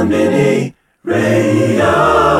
Konbini Radio.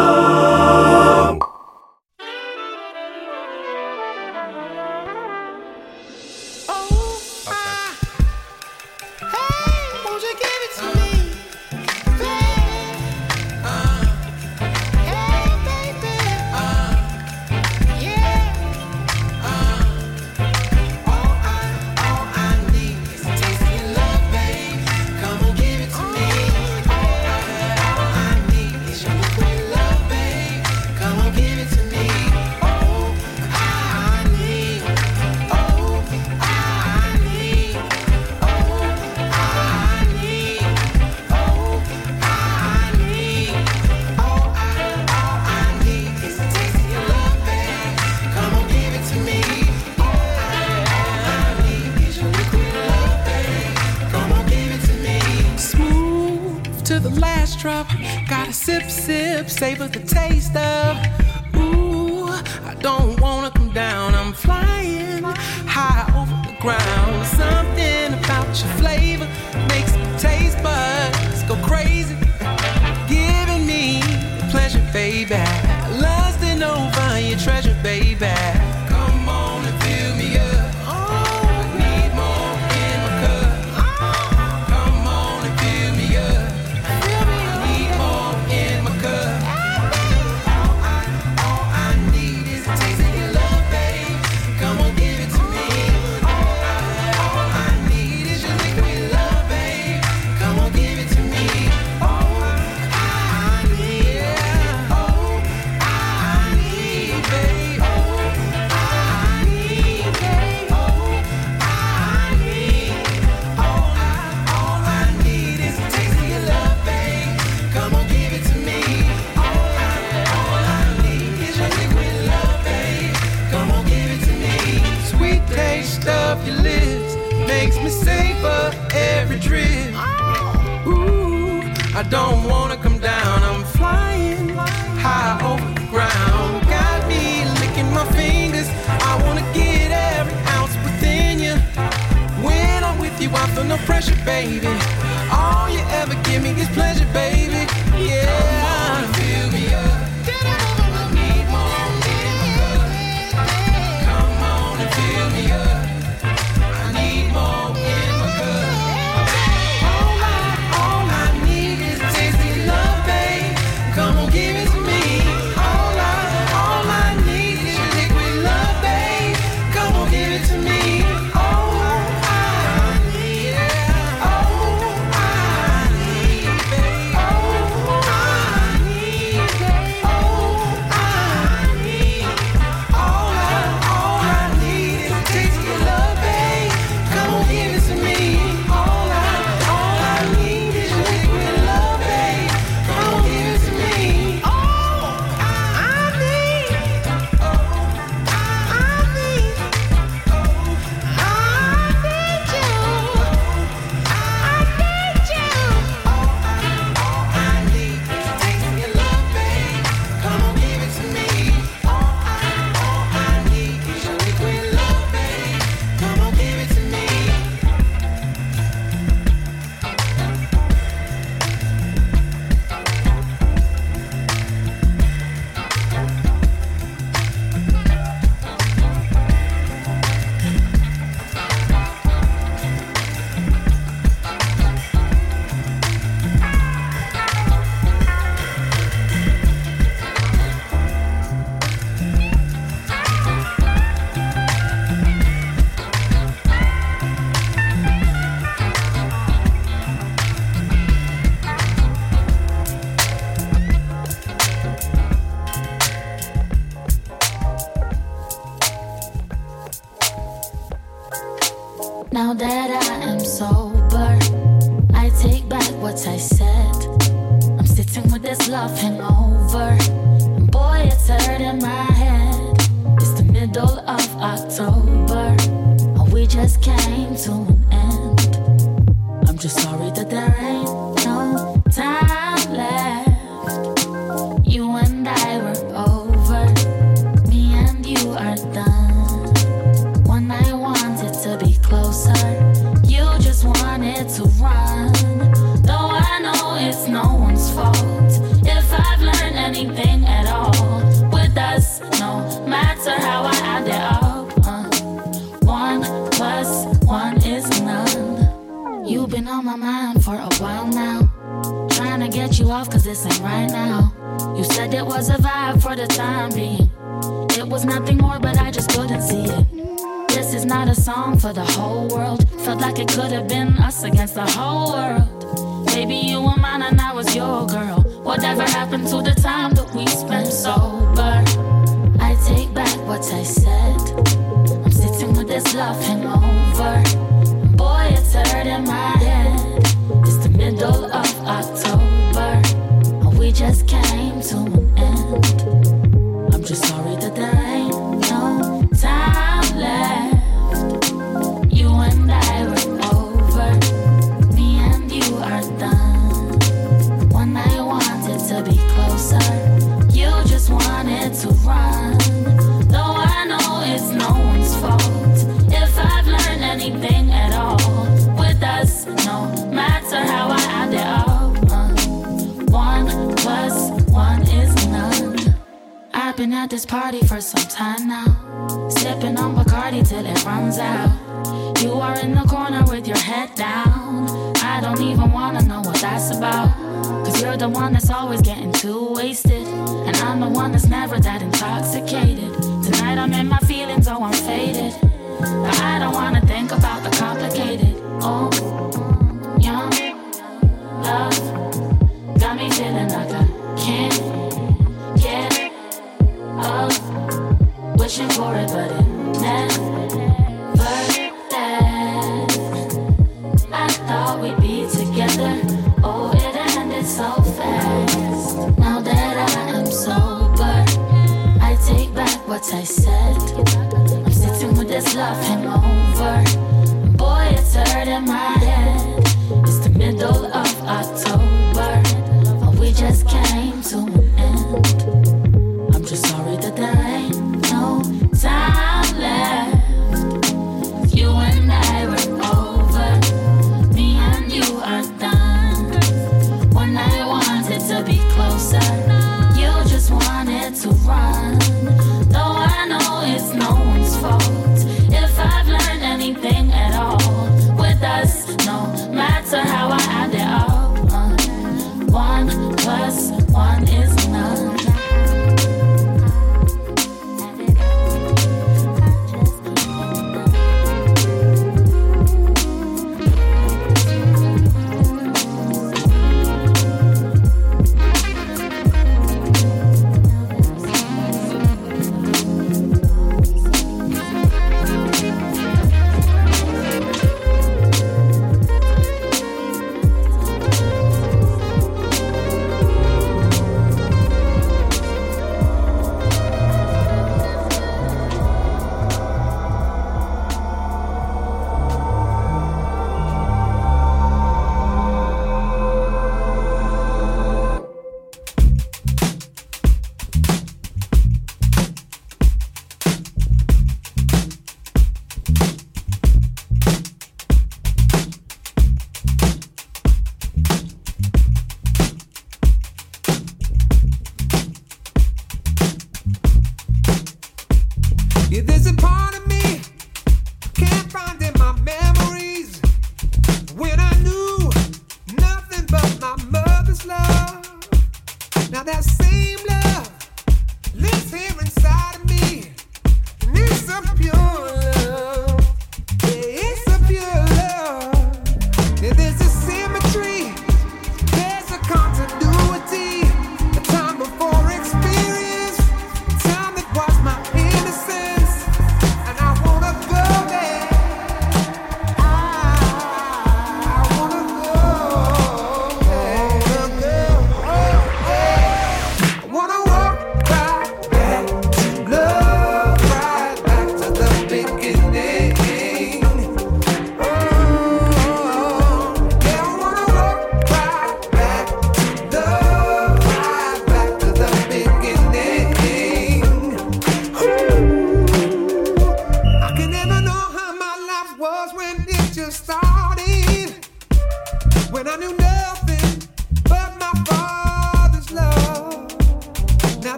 Just came to an end. I'm just sorry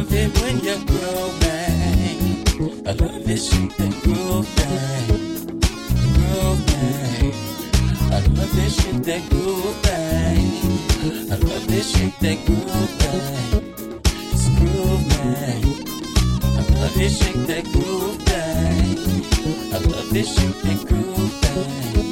love it when you're growing. I love it, shoot that groove back. Groove back. I love it, shit that groove back. I love this shit that groove back. It's groove back. I love this shit that groove back. I love this shit that groove back.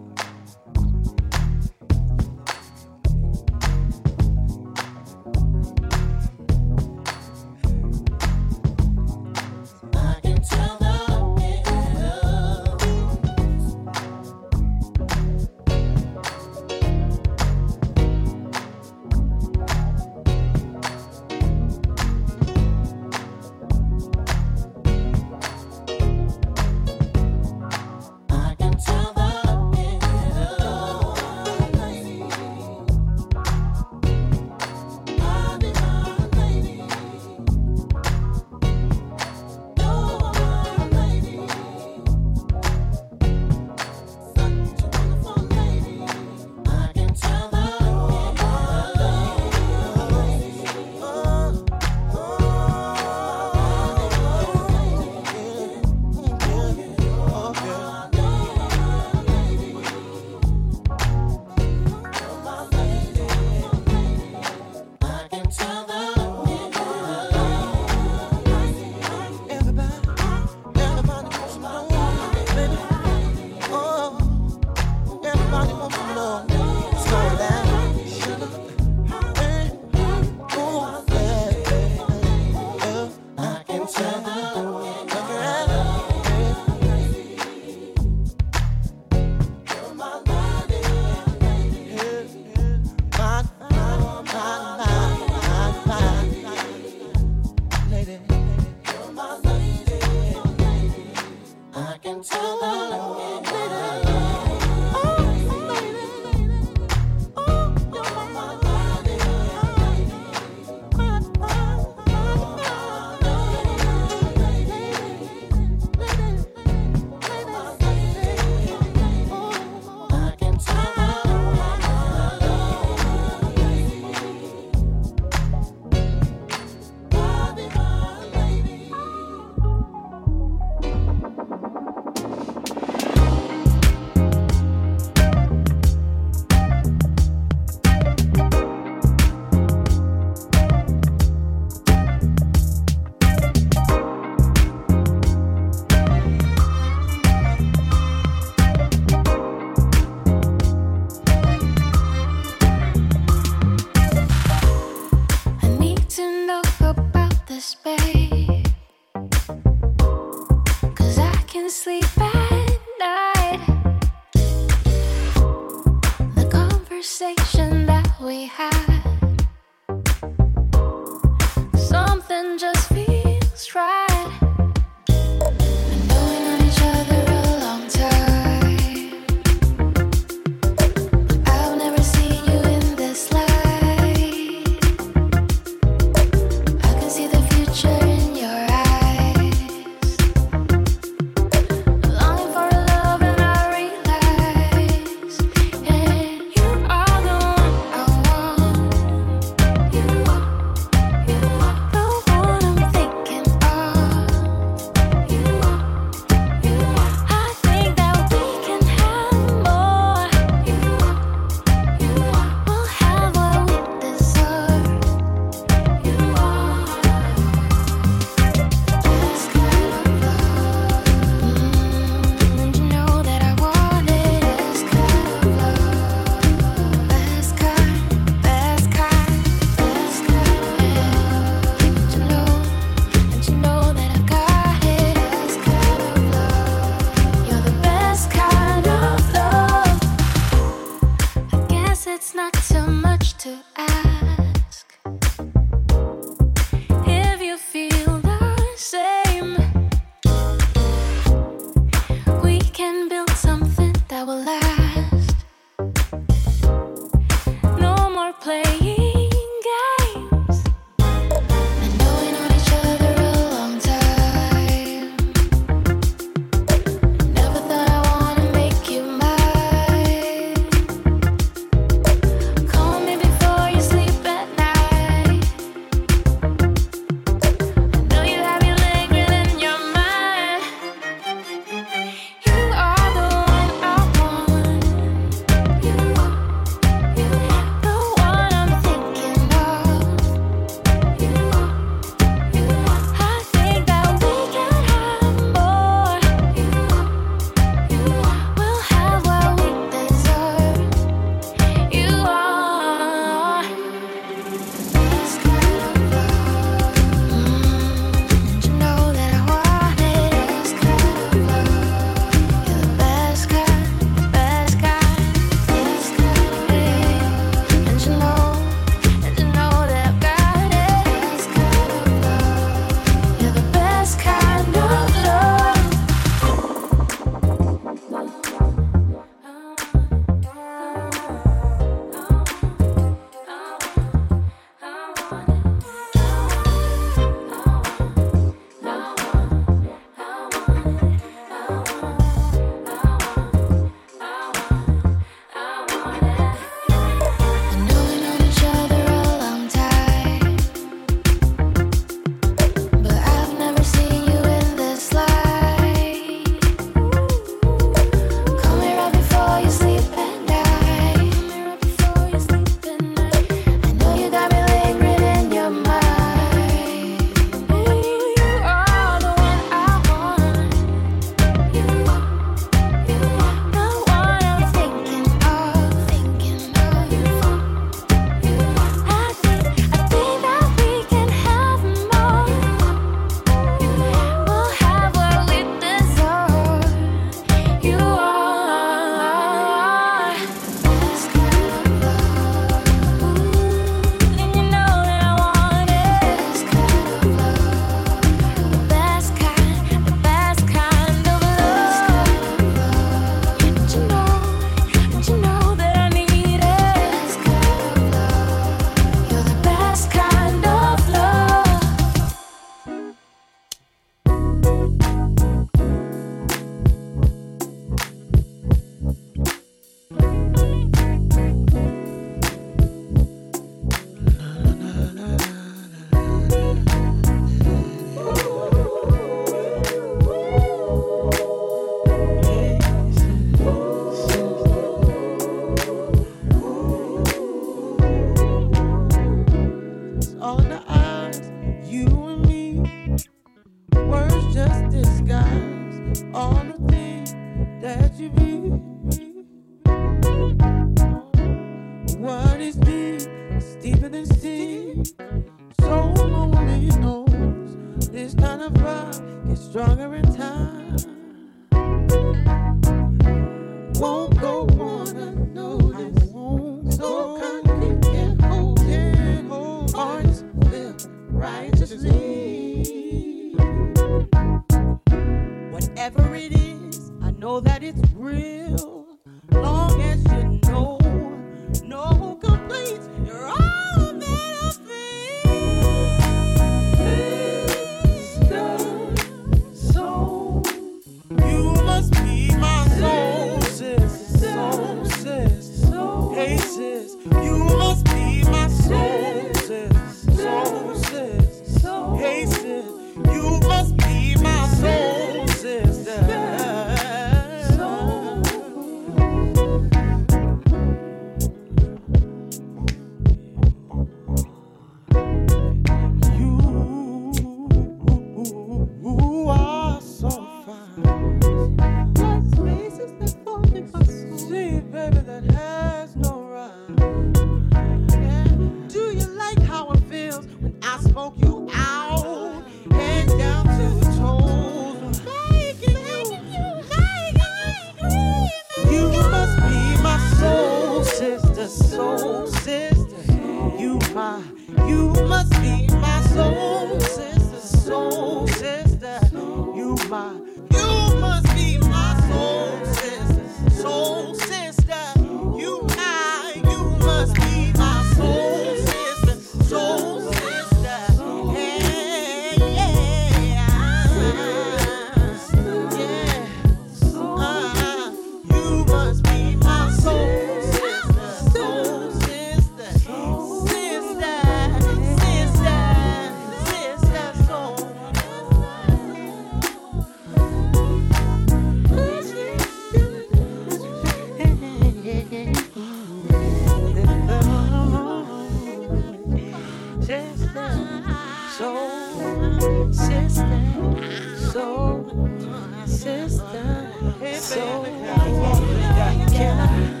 Yeah.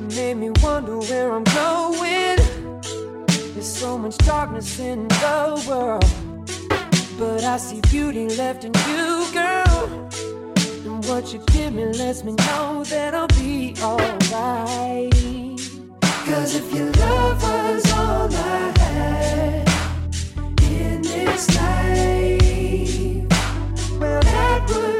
It made me wonder where I'm going. There's so much darkness in the world. But I see beauty left in you, girl. And what you give me lets me know that I'll be alright. Cause if your love was all I had in this life, well, that would.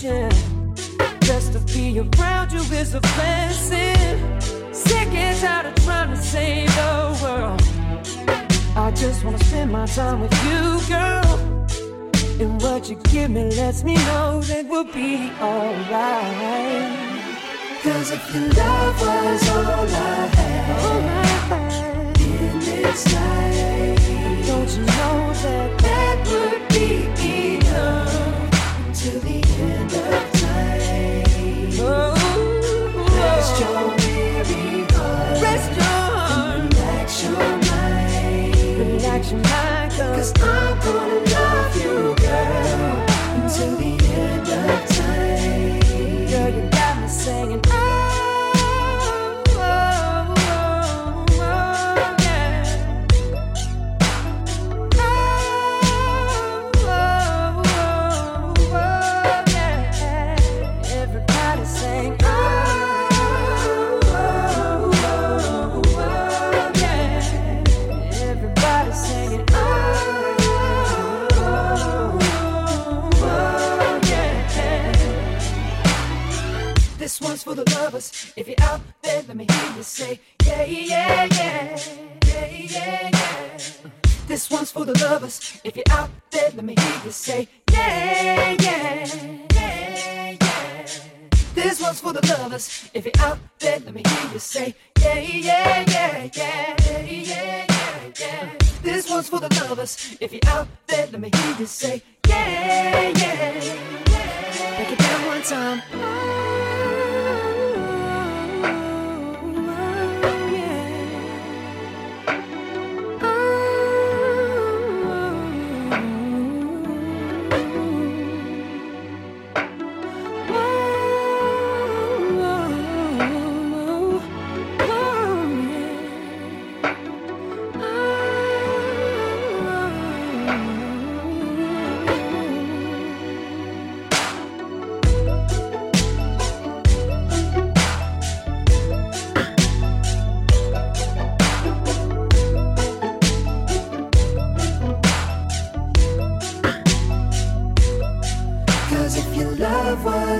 question. Just to be around you is a blessing. Sick and tired of trying to save the world. I just wanna spend my time with you, girl. And what you give me lets me know that we'll be alright. Cause if your love was all I had, all I had in this life, don't you know that that would be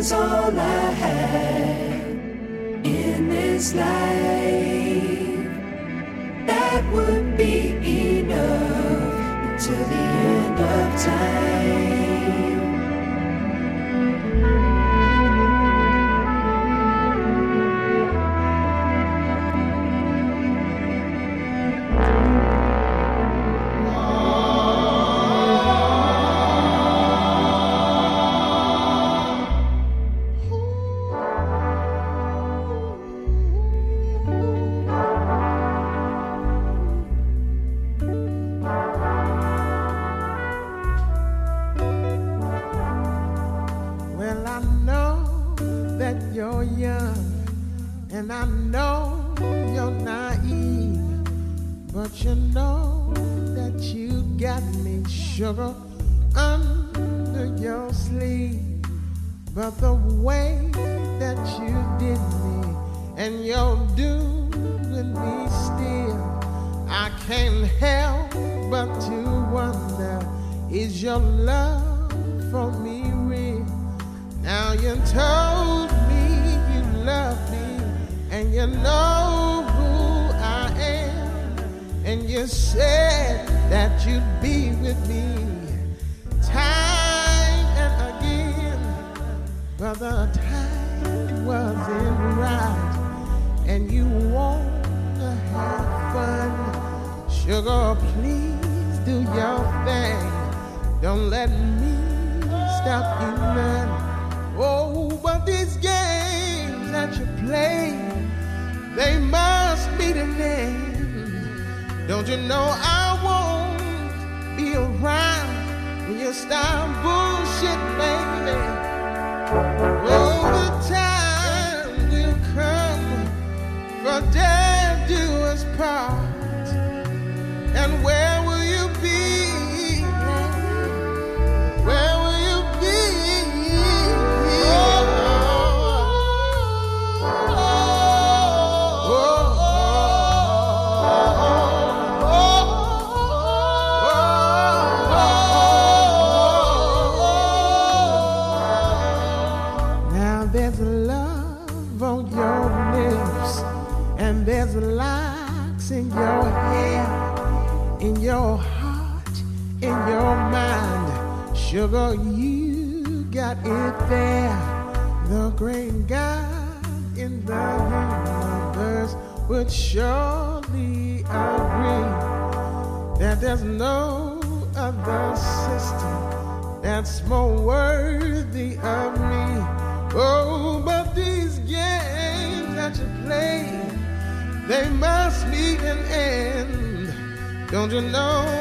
was all I had in this life. That would name. They must be the name. Don't you know I won't be around when you stop bullshit, baby? Over time will come for death do us part. And where Sugar, you got it there. The great God in the universe would surely agree that there's no other system that's more worthy of me. Oh, but these games that you play, they must meet an end. Don't you know?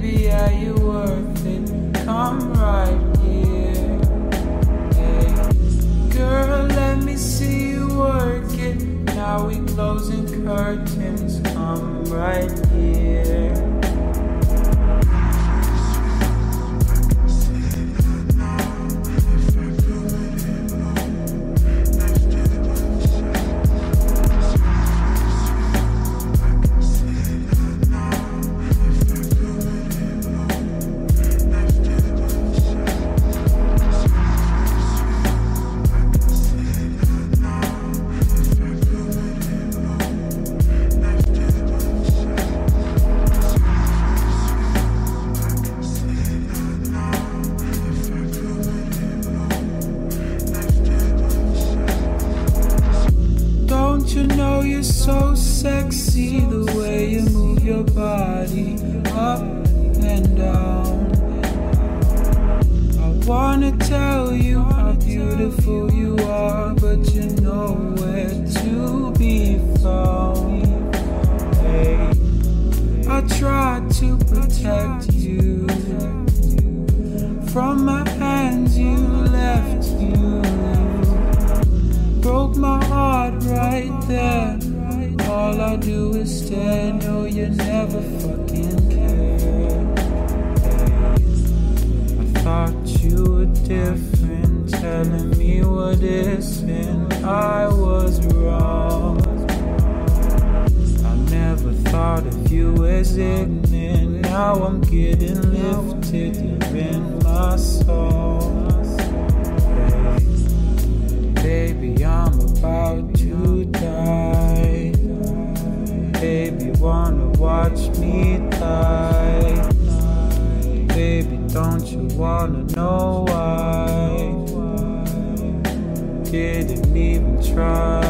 Baby, are you worth it? Come right here. Hey. Girl, let me see you work it. Now we closing curtains. Come right here. you wanna know why. Didn't even try.